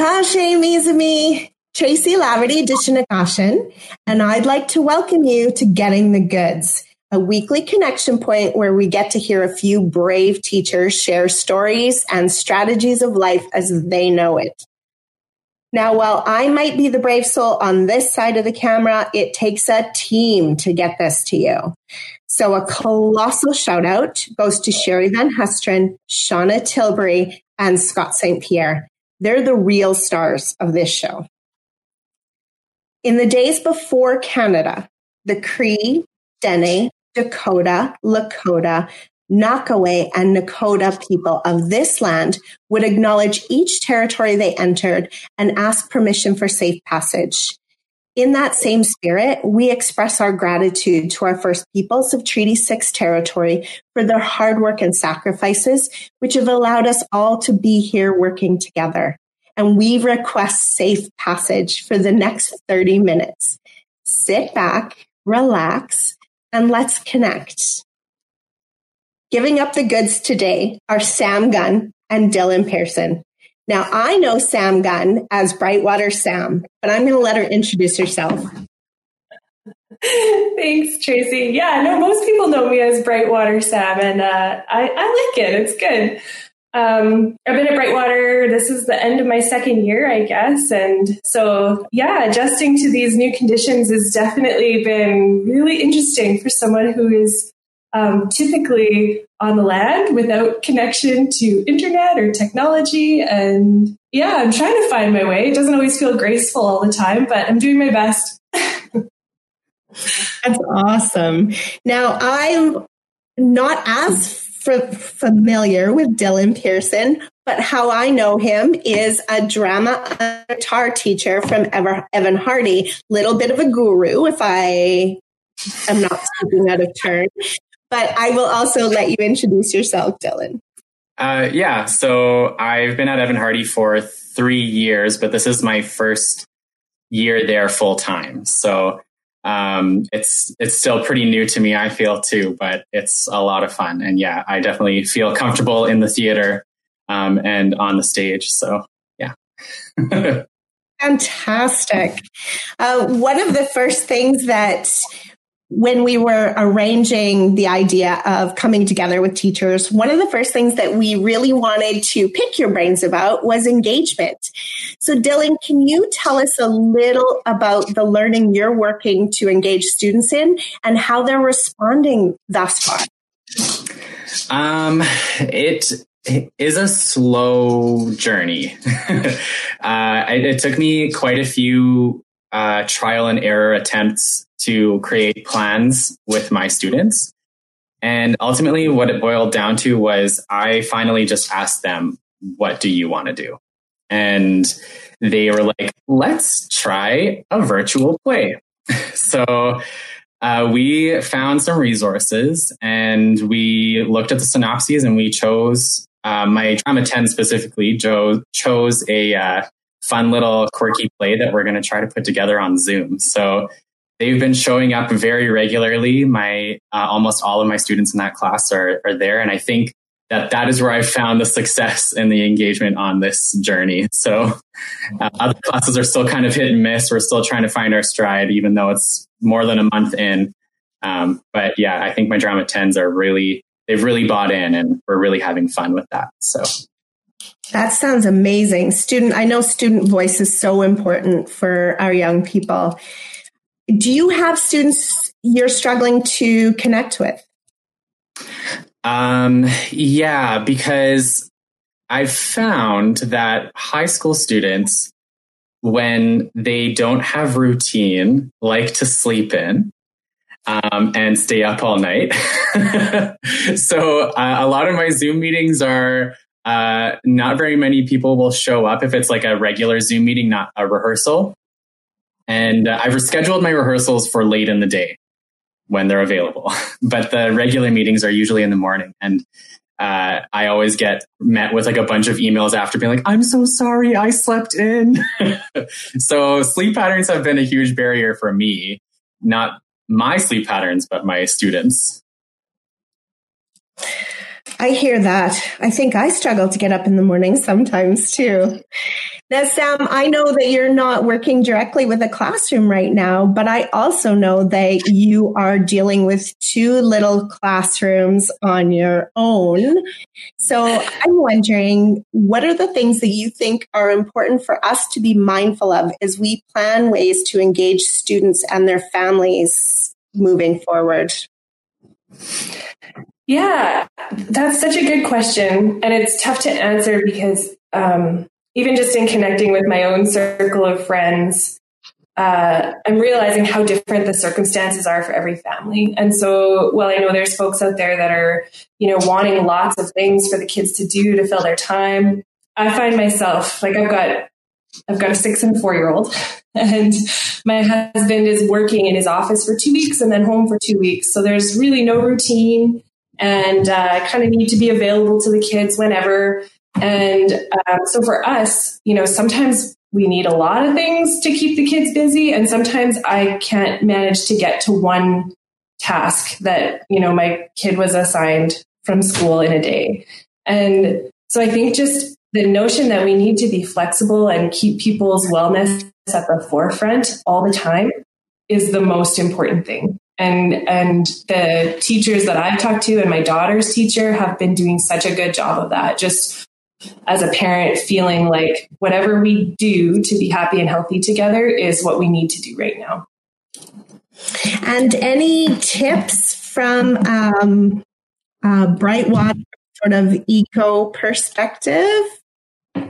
Tashe Mizumi, Tracy Laverty Dishinakashin, and I'd like to welcome you to Getting the Goods, a weekly connection point where we get to hear a few brave teachers share stories and strategies of life as they know it. Now, while I might be the brave soul on this side of the camera, it takes a team to get this to you. So a colossal shout out goes to Sherry Van Hesteren, Shauna Tilbury, and Scott St. Pierre. They're the real stars of this show. In the days before Canada, the Cree, Dene, Dakota, Lakota, Nakawē, and Nakota people of this land would acknowledge each territory they entered and ask permission for safe passage. In that same spirit, we express our gratitude to our First Peoples of Treaty 6 territory for their hard work and sacrifices, which have allowed us all to be here working together. And we request safe passage for the next 30 minutes. Sit back, relax, and let's connect. Giving up the goods today are Sam Gunn and Dillon Pearson. Now, I know Sam Gunn as Brightwater Sam, but I'm going to let her introduce herself. Thanks, Tracy. Yeah, no, most people know me as Brightwater Sam, and uh, I, I, like it. It's good. Um, I've been at Brightwater. This is the end of my second year, I guess. And so, yeah, adjusting to these new conditions has definitely been really interesting for someone who is um, typically on the land without connection to internet or technology. And yeah, I'm trying to find my way. It doesn't always feel graceful all the time, but I'm doing my best. That's awesome. Now, I'm not as f- familiar with Dillon Pearson, but how I know him is a drama guitar teacher from Evan Hardy, little bit of a guru, if I am not speaking out of turn. But I will also let you introduce yourself, Dillon. Uh, yeah, so I've been at Evan Hardy for three years, but this is my first year there full time. So um, it's it's still pretty new to me. I feel too, but it's a lot of fun. And yeah, I definitely feel comfortable in the theater um, and on the stage. So yeah. Fantastic. Uh, one of the first things that when we were arranging the idea of coming together with teachers, one of the first things that we really wanted to pick your brains about was engagement. So, Dillon, can you tell us a little about the learning you're working to engage students in and how they're responding thus far? Um, it is a slow journey. uh, it, it, took me quite a few uh, trial and error attempts to create plans with my students. And ultimately, what it boiled down to was I finally just asked them, What do you want to do? And they were like, Let's try a virtual play. so uh, we found some resources and we looked at the synopses and we chose uh, my drama 10 specifically Joe chose a uh, fun little quirky play that we're going to try to put together on zoom so they've been showing up very regularly. My uh, almost all of my students in that class are are there, and I think that that is where I found the success and the engagement on this journey. So uh, other classes are still kind of hit and miss. We're still trying to find our stride, even though it's more than a month in. Um, but yeah, I think my drama tens are really they've really bought in, and we're really having fun with that. So. That sounds amazing. Student, I know student voice is so important for our young people. Do you have students you're struggling to connect with? Um, yeah, because I've found that high school students, when they don't have routine, like to sleep in um, and stay up all night. so uh, a lot of my Zoom meetings are uh, not very many people will show up if it's like a regular Zoom meeting, not a rehearsal. And uh, I've rescheduled my rehearsals for late in the day when they're available. but the regular meetings are usually in the morning. And uh, I always get met with like a bunch of emails after being like, I'm so sorry, I slept in. so sleep patterns have been a huge barrier for me, not my sleep patterns, but my students. I hear that. I think I struggle to get up in the morning sometimes too. Now, Sam, I know that you're not working directly with a classroom right now, but I also know that you are dealing with two little classrooms on your own. So I'm wondering, what are the things that you think are important for us to be mindful of as we plan ways to engage students and their families moving forward? Yeah, that's such a good question. And it's tough to answer because um, even just in connecting with my own circle of friends, uh, I'm realizing how different the circumstances are for every family. And so, while I know there's folks out there that are, you know, wanting lots of things for the kids to do to fill their time, I find myself like I've got I've got a six and four year old, and my husband is working in his office for two weeks and then home for two weeks. So there's really no routine, and uh, kind of need to be available to the kids whenever. And um, so for us, you know, sometimes we need a lot of things to keep the kids busy. And sometimes I can't manage to get to one task that, you know, my kid was assigned from school in a day. And so I think just the notion that we need to be flexible and keep people's wellness at the forefront all the time is the most important thing. And and the teachers that I've talked to and my daughter's teacher have been doing such a good job of that. Just as a parent feeling like whatever we do to be happy and healthy together is what we need to do right now. And any tips from um, uh, Brightwater sort of eco perspective?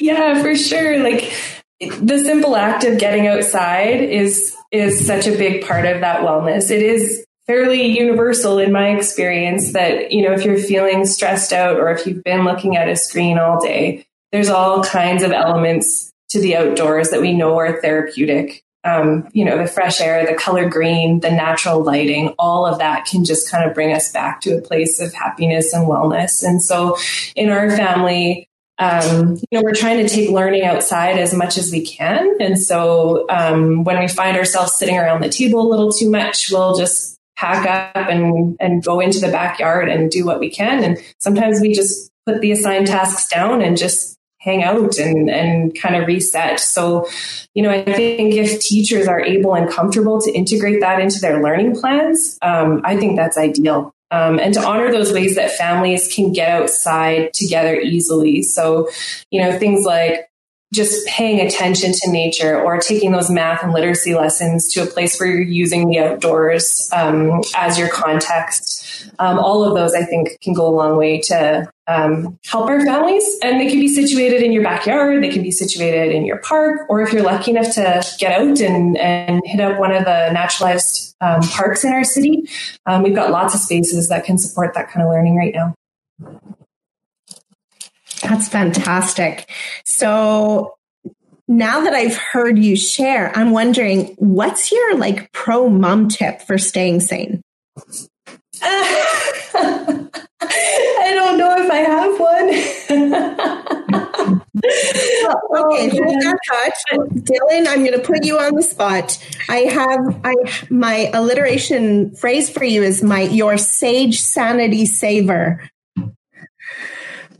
Yeah, for sure. Like the simple act of getting outside is is such a big part of that wellness. It is fairly universal in my experience that, you know, if you're feeling stressed out or if you've been looking at a screen all day, there's all kinds of elements to the outdoors that we know are therapeutic. Um, you know, the fresh air, the color green, the natural lighting, all of that can just kind of bring us back to a place of happiness and wellness. And so in our family, um, you know, we're trying to take learning outside as much as we can. And so um, when we find ourselves sitting around the table a little too much, we'll just pack up and, and go into the backyard and do what we can. And sometimes we just put the assigned tasks down and just hang out and, and kind of reset. So, you know, I think if teachers are able and comfortable to integrate that into their learning plans, um, I think that's ideal. Um, and to honor those ways that families can get outside together easily. So, you know, things like just paying attention to nature or taking those math and literacy lessons to a place where you're using the outdoors um, as your context. Um, all of those, I think, can go a long way to um, help our families. And they can be situated in your backyard, they can be situated in your park, or if you're lucky enough to get out and, and hit up one of the naturalized um, parks in our city, um, we've got lots of spaces that can support that kind of learning right now. That's fantastic. So now that I've heard you share, I'm wondering what's your like pro mom tip for staying sane? I don't know if I have one. okay, hold that touch. Dillon, I'm going to put you on the spot. I have I my alliteration phrase for you is my your sage sanity saver.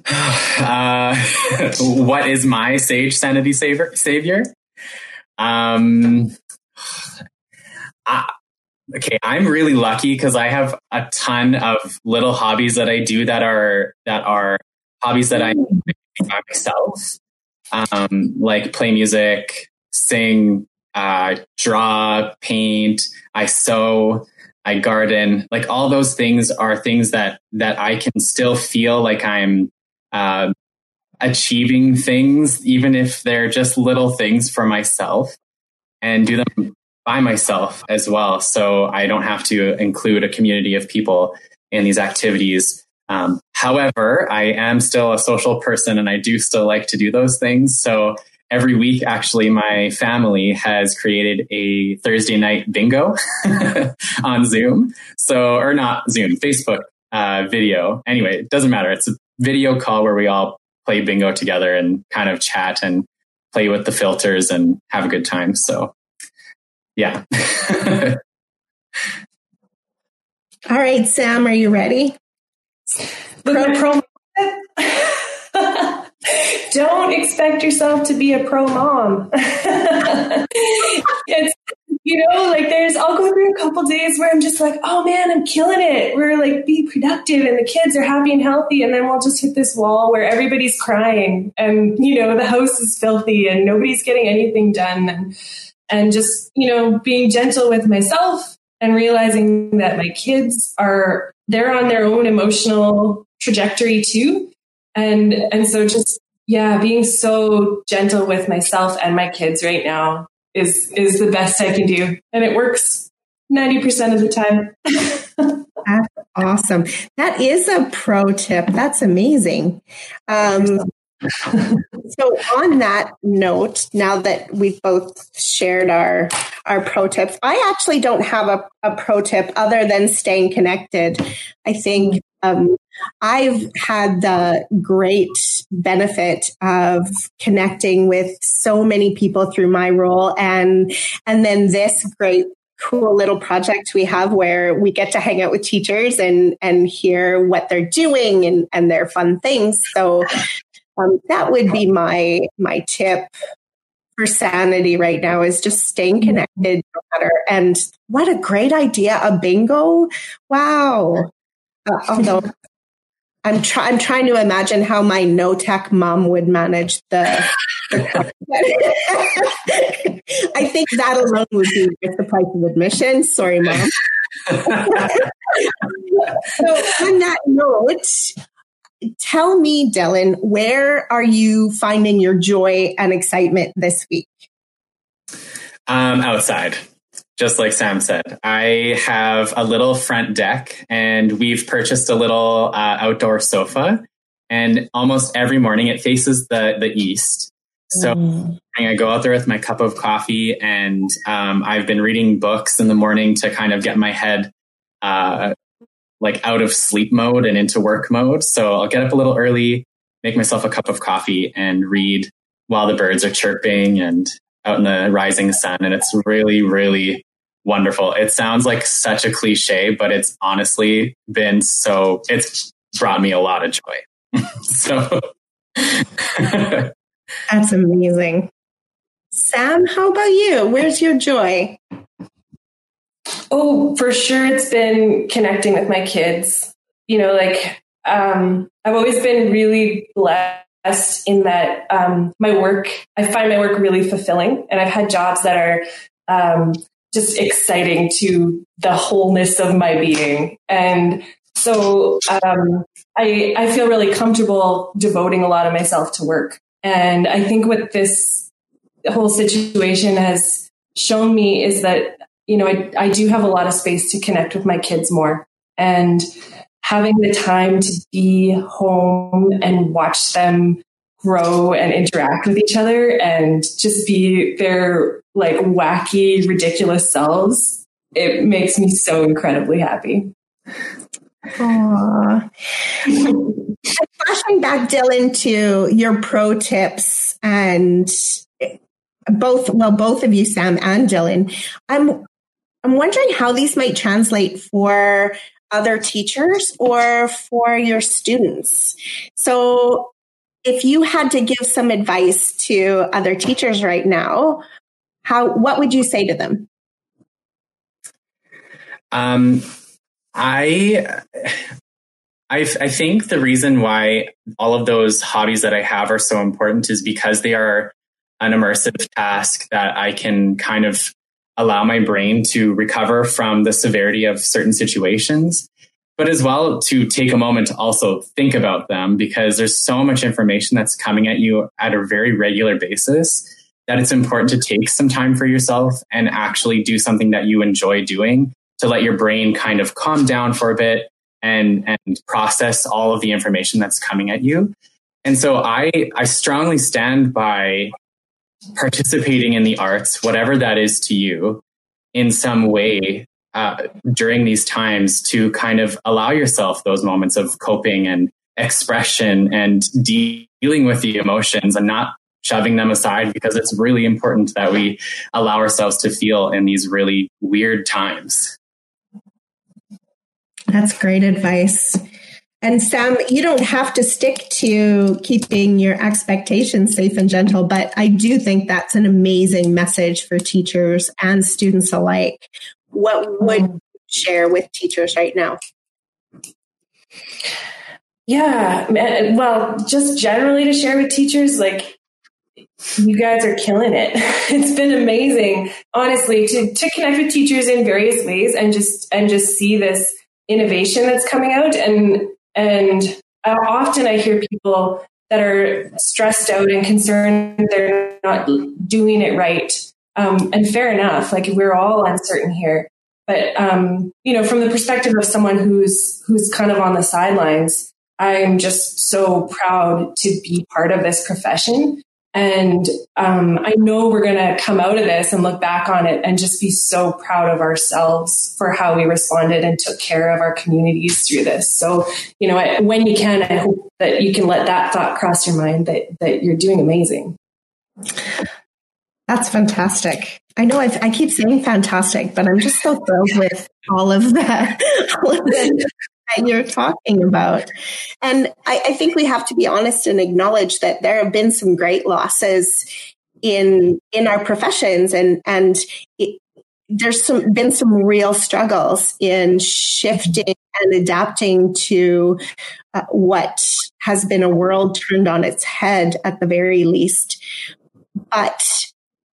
Uh, what is my sage sanity saver, savior? Um, I, okay, I'm really lucky because I have a ton of little hobbies that I do that are that are hobbies that I mm. by myself, um, like play music, sing, uh, draw, paint. I sew. I garden. Like all those things are things that that I can still feel like I'm uh, achieving things, even if they're just little things for myself, and do them by myself as well. So I don't have to include a community of people in these activities. Um, however, I am still a social person and I do still like to do those things. So every week, actually, my family has created a Thursday night bingo on Zoom. So, or not Zoom, Facebook uh, video. Anyway, it doesn't matter. It's a video call where we all play bingo together and kind of chat and play with the filters and have a good time. So, yeah. all right, Sam, are you ready? Pro, pro don't expect yourself to be a pro mom. it's you know, like there's, I'll go through a couple days where I'm just like, oh man, I'm killing it. We're like, be productive and the kids are happy and healthy. And then we'll just hit this wall where everybody's crying and, you know, the house is filthy and nobody's getting anything done. And, and just, you know, being gentle with myself and realizing that my kids are, they're on their own emotional trajectory too. And, and so just, yeah, being so gentle with myself and my kids right now is is the best I can do, and it works ninety percent of the time. That's awesome. That is a pro tip. That's amazing. Um, so on that note, now that we've both shared our our pro tips, I actually don't have a, a pro tip other than staying connected. I think um, I've had the great benefit of connecting with so many people through my role and and then this great cool little project we have where we get to hang out with teachers and and hear what they're doing and and their fun things so um, that would be my my tip for sanity right now is just staying connected no matter and what a great idea a bingo wow uh, although I'm, try- I'm trying to imagine how my no tech mom would manage the. the I think that alone would be worth the price of admission. Sorry, mom. so, on that note, tell me, Dillon, where are you finding your joy and excitement this week? Um, outside just like Sam said, I have a little front deck and we've purchased a little uh, outdoor sofa. And almost every morning it faces the, the east. So mm. I go out there with my cup of coffee and um, I've been reading books in the morning to kind of get my head uh, like out of sleep mode and into work mode. So I'll get up a little early, make myself a cup of coffee and read while the birds are chirping and out in the rising sun. And it's really, really wonderful. It sounds like such a cliche, but it's honestly been so, it's brought me a lot of joy. so that's amazing. Sam, how about you? Where's your joy? Oh, for sure. It's been connecting with my kids. You know, like, um, I've always been really blessed in that um, my work, I find my work really fulfilling. And I've had jobs that are um, just exciting to the wholeness of my being. And so um, I, I feel really comfortable devoting a lot of myself to work. And I think what this whole situation has shown me is that, you know, I, I do have a lot of space to connect with my kids more. And having the time to be home and watch them grow and interact with each other and just be their like wacky, ridiculous selves, it makes me so incredibly happy. Aww. flashing back, Dillon, to your pro tips and both, well, both of you, Sam and Dillon, I'm, I'm wondering how these might translate for other teachers or for your students. So if you had to give some advice to other teachers right now, how what would you say to them? Um, I, I, I think the reason why all of those hobbies that I have are so important is because they are an immersive task that I can kind of allow my brain to recover from the severity of certain situations but as well to take a moment to also think about them because there's so much information that's coming at you at a very regular basis that it's important to take some time for yourself and actually do something that you enjoy doing to let your brain kind of calm down for a bit and and process all of the information that's coming at you. And so I I strongly stand by participating in the arts, whatever that is to you, in some way uh, during these times to kind of allow yourself those moments of coping and expression and dealing with the emotions and not shoving them aside because it's really important that we allow ourselves to feel in these really weird times. That's great advice. And Sam, you don't have to stick to keeping your expectations safe and gentle, but I do think that's an amazing message for teachers and students alike. What would mm. you share with teachers right now? Yeah, well, just generally to share with teachers, like you guys are killing it. it's been amazing, honestly, to to connect with teachers in various ways and just and just see this innovation that's coming out and and often I hear people that are stressed out and concerned they're not doing it right. Um, and fair enough, like we're all uncertain here. But um, you know, from the perspective of someone who's who's kind of on the sidelines, I'm just so proud to be part of this profession. And um, I know we're going to come out of this and look back on it and just be so proud of ourselves for how we responded and took care of our communities through this. So, you know, when you can, I hope that you can let that thought cross your mind that, that you're doing amazing. That's fantastic. I know I've, i keep saying fantastic, but I'm just so thrilled with all of that, all of the that you're talking about. And I, I think we have to be honest and acknowledge that there have been some great losses in in our professions and and it, there's some been some real struggles in shifting and adapting to uh, what has been a world turned on its head at the very least but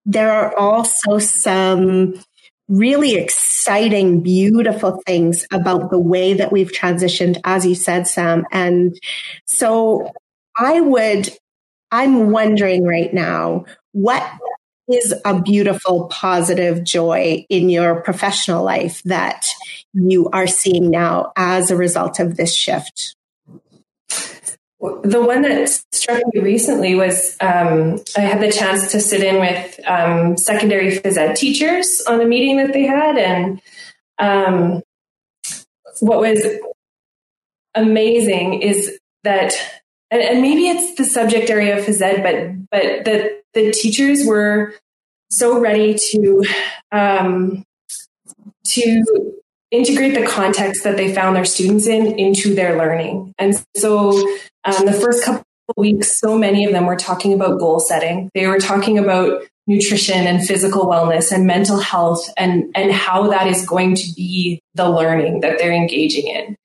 there are also some really exciting, beautiful things about the way that we've transitioned, as you said, Sam. And so I would, I'm wondering right now, what is a beautiful, positive joy in your professional life that you are seeing now as a result of this shift? The one that struck me recently was um, I had the chance to sit in with um, secondary phys ed teachers on a meeting that they had, and um, what was amazing is that, and, and, maybe it's the subject area of phys ed, but but the the teachers were so ready to um, to integrate the context that they found their students in into their learning. And so um, the first couple weeks, so many of them were talking about goal setting. They were talking about nutrition and physical wellness and mental health and, and how that is going to be the learning that they're engaging in.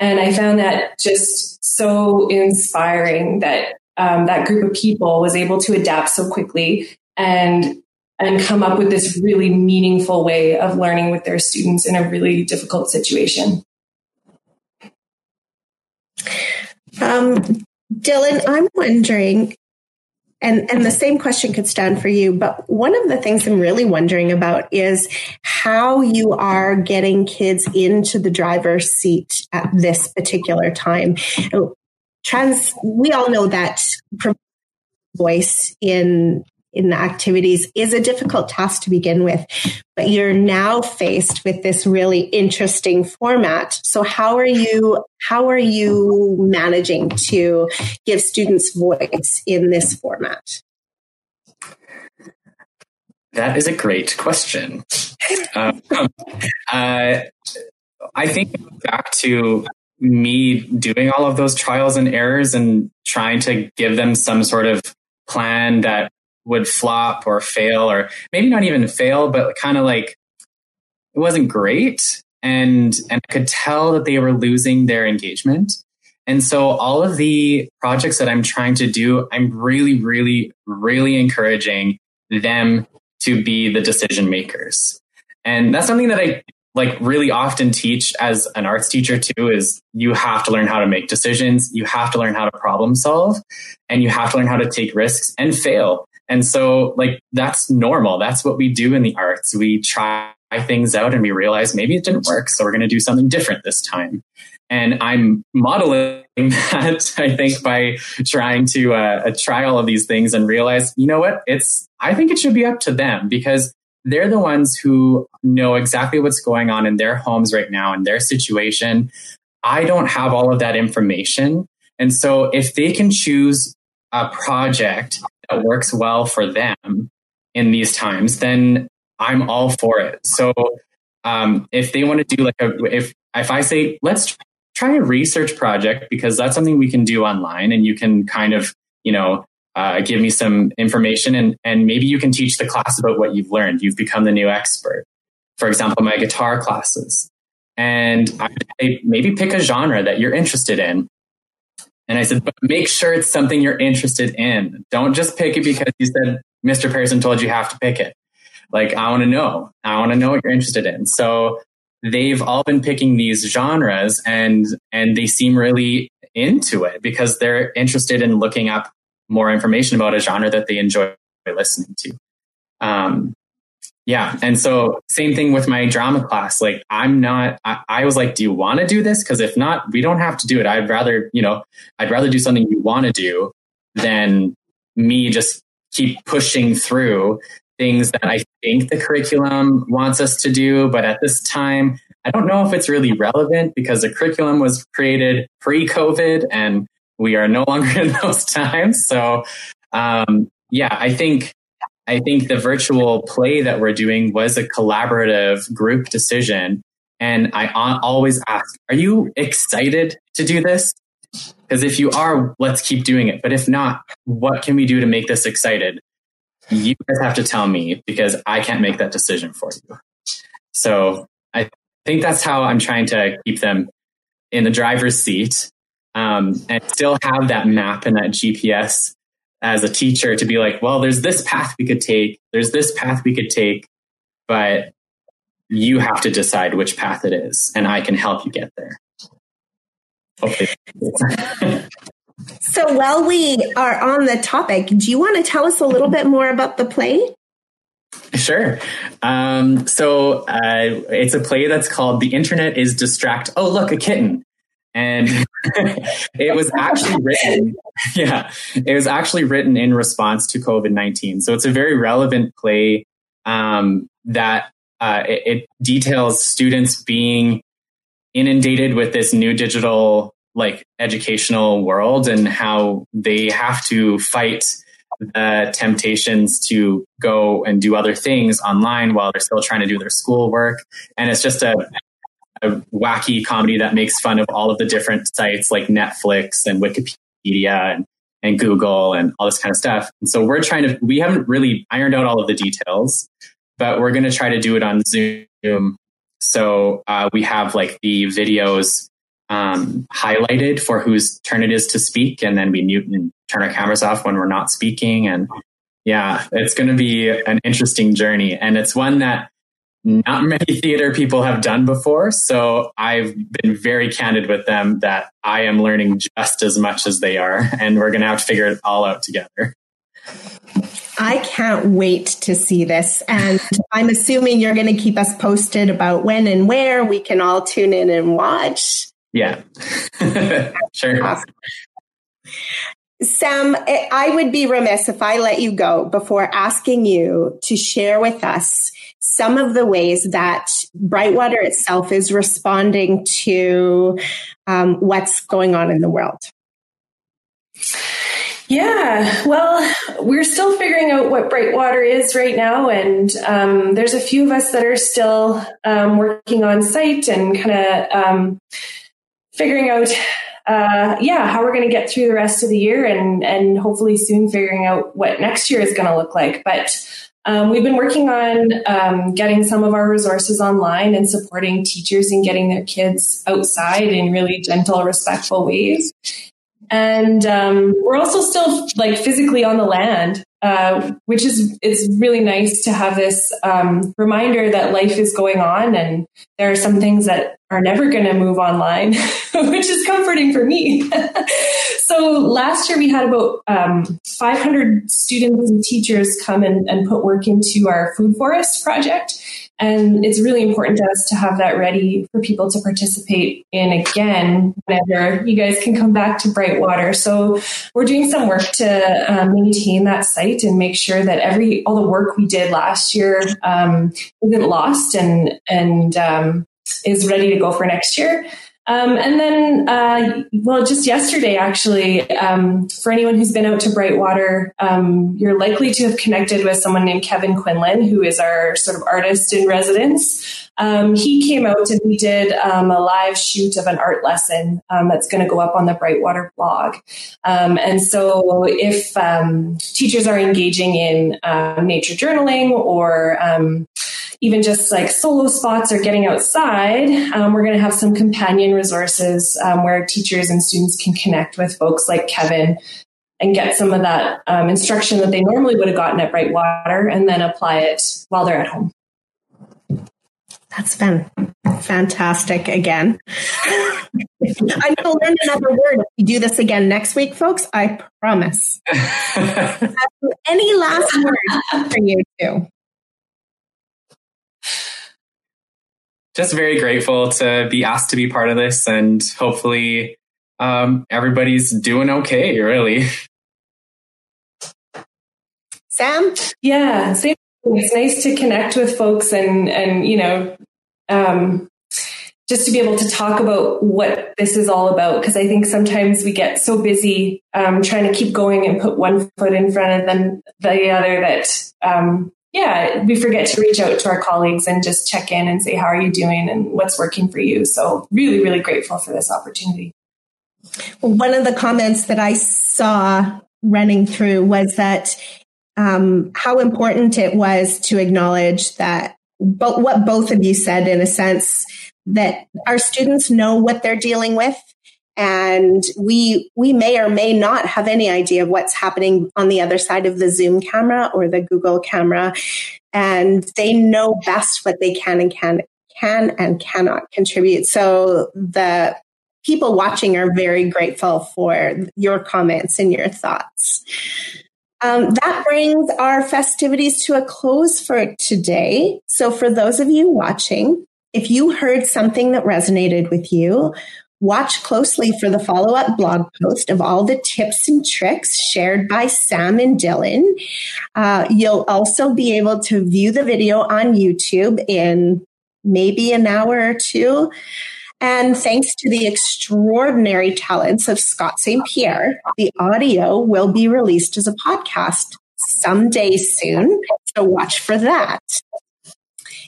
And I found that just so inspiring that um, that group of people was able to adapt so quickly and and come up with this really meaningful way of learning with their students in a really difficult situation. Um, Dillon, I'm wondering, and, and the same question could stand for you, but one of the things I'm really wondering about is how you are getting kids into the driver's seat at this particular time. Trans, we all know that voice in in the activities is a difficult task to begin with, but you're now faced with this really interesting format. So how are you, how are you managing to give students voice in this format? That is a great question. um, uh, I think back to me doing all of those trials and errors and trying to give them some sort of plan that would flop or fail or maybe not even fail, but kind of like it wasn't great. And, and I could tell that they were losing their engagement. And so all of the projects that I'm trying to do, I'm really, really, really encouraging them to be the decision makers. And that's something that I like really often teach as an arts teacher too is you have to learn how to make decisions. You have to learn how to problem solve and you have to learn how to take risks and fail. And so, like, that's normal. That's what we do in the arts. We try things out and we realize maybe it didn't work. So we're going to do something different this time. And I'm modeling that, I think, by trying to uh, try all of these things and realize, you know what? It's, I think it should be up to them because they're the ones who know exactly what's going on in their homes right now in their situation. I don't have all of that information. And so if they can choose a project that works well for them in these times, then I'm all for it. So um, if they want to do like a, if if I say let's try a research project because that's something we can do online and you can kind of, you know, uh, give me some information and, and maybe you can teach the class about what you've learned. You've become the new expert. For example, my guitar classes. And I maybe pick a genre that you're interested in. And I said, but make sure it's something you're interested in. Don't just pick it because you said Mr. Pearson told you have to pick it. Like, I want to know. I want to know what you're interested in. So they've all been picking these genres and and they seem really into it because they're interested in looking up more information about a genre that they enjoy listening to. Um, yeah. And so same thing with my drama class. Like I'm not, I, I was like, do you want to do this? Cause if not, we don't have to do it. I'd rather, you know, I'd rather do something you want to do than me just keep pushing through things that I think the curriculum wants us to do. But at this time, I don't know if it's really relevant because the curriculum was created pre COVID and we are no longer in those times. So, um, yeah, I think, I think the virtual play that we're doing was a collaborative group decision. And I always ask, are you excited to do this? Because if you are, let's keep doing it. But if not, what can we do to make this excited? You guys have to tell me because I can't make that decision for you. So I think that's how I'm trying to keep them in the driver's seat um, and still have that map and that GPS as a teacher to be like, well, there's this path we could take, there's this path we could take, but you have to decide which path it is, and I can help you get there. Okay. so while we are on the topic, do you want to tell us a little bit more about the play? Sure. Um, so uh, it's a play that's called "The Internet Is Distract." Oh, look, a kitten! And it was actually written, yeah, it was actually written in response to COVID nineteen. So it's a very relevant play um, that uh, it, it details students being inundated with this new digital like educational world and how they have to fight the temptations to go and do other things online while they're still trying to do their schoolwork. And it's just a, a wacky comedy that makes fun of all of the different sites like Netflix and Wikipedia and, and Google and all this kind of stuff. And so we're trying to, we haven't really ironed out all of the details, but we're going to try to do it on Zoom. So uh, we have like the videos um, highlighted for whose turn it is to speak, and then we mute and turn our cameras off when we're not speaking. And yeah, it's going to be an interesting journey, and it's one that not many theater people have done before. So I've been very candid with them that I am learning just as much as they are, and we're going to have to figure it all out together. I can't wait to see this. And I'm assuming you're going to keep us posted about when and where we can all tune in and watch. Yeah. sure. Awesome. Sam, I would be remiss if I let you go before asking you to share with us some of the ways that Brightwater itself is responding to um, what's going on in the world. Yeah, well, we're still figuring out what Brightwater is right now, and um, there's a few of us that are still um, working on site and kind of um, figuring out, uh, yeah, how we're going to get through the rest of the year and, and hopefully soon figuring out what next year is going to look like. But um, we've been working on um, getting some of our resources online and supporting teachers in getting their kids outside in really gentle, respectful ways. And um, we're also still like physically on the land, uh, which is it's really nice to have this um, reminder that life is going on, and there are some things that are never going to move online, which is comforting for me. so last year we had about um, 500 students and teachers come and, and put work into our food forest project and it's really important to us to have that ready for people to participate in again whenever you guys can come back to Brightwater. So we're doing some work to um, maintain that site and make sure that every all the work we did last year um, isn't lost and and um, is ready to go for next year. Um, and then, uh, well, just yesterday, actually, um, for anyone who's been out to Brightwater, um, you're likely to have connected with someone named Kevin Quinlan, who is our sort of artist in residence. Um, he came out and we did um, a live shoot of an art lesson um, that's going to go up on the Brightwater blog. Um, and so if um, teachers are engaging in uh, nature journaling or um, even just like solo spots or getting outside, we're going to have some companion resources where teachers and students can connect with folks like Kevin and get some of that um, instruction that they normally would have gotten at Brightwater and then apply it while they're at home. That's been fantastic again. I'm going to learn another word if we do this again next week, folks. I promise. Any last words for you two? Just very grateful to be asked to be part of this and hopefully um, everybody's doing okay, really. Sam? Yeah, same. It's nice to connect with folks and, and you know, um, just to be able to talk about what this is all about. Because I think sometimes we get so busy um, trying to keep going and put one foot in front of the other that, um, yeah, we forget to reach out to our colleagues and just check in and say, how are you doing and what's working for you? So, really, really grateful for this opportunity. Well, One of the comments that I saw running through was that um, how important it was to acknowledge that but what both of you said in a sense that our students know what they're dealing with and we we may or may not have any idea of what's happening on the other side of the zoom camera or the google camera and they know best what they can and can can and cannot contribute so the people watching are very grateful for your comments and your thoughts. Um, that brings our festivities to a close for today. So, for those of you watching, if you heard something that resonated with you, watch closely for the follow up blog post of all the tips and tricks shared by Sam and Dillon. Uh, you'll also be able to view the video on YouTube in maybe an hour or two. And thanks to the extraordinary talents of Scott St. Pierre, the audio will be released as a podcast someday soon. So watch for that.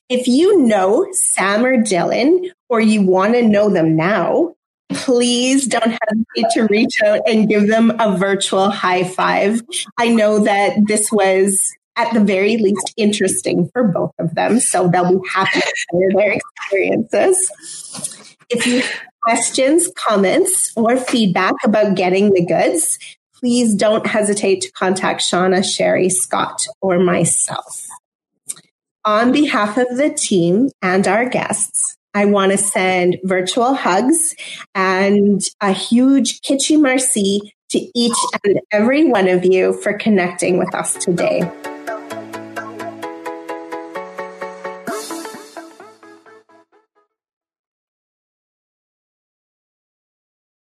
If you know Sam or Dillon, or you want to know them now, please don't hesitate to reach out and give them a virtual high five. I know that this was at the very least interesting for both of them, so they'll be happy to share their experiences. If you have questions, comments, or feedback about getting the goods, please don't hesitate to contact Shauna, Sherry, Scott, or myself. On behalf of the team and our guests, I want to send virtual hugs and a huge kitschy merci to each and every one of you for connecting with us today.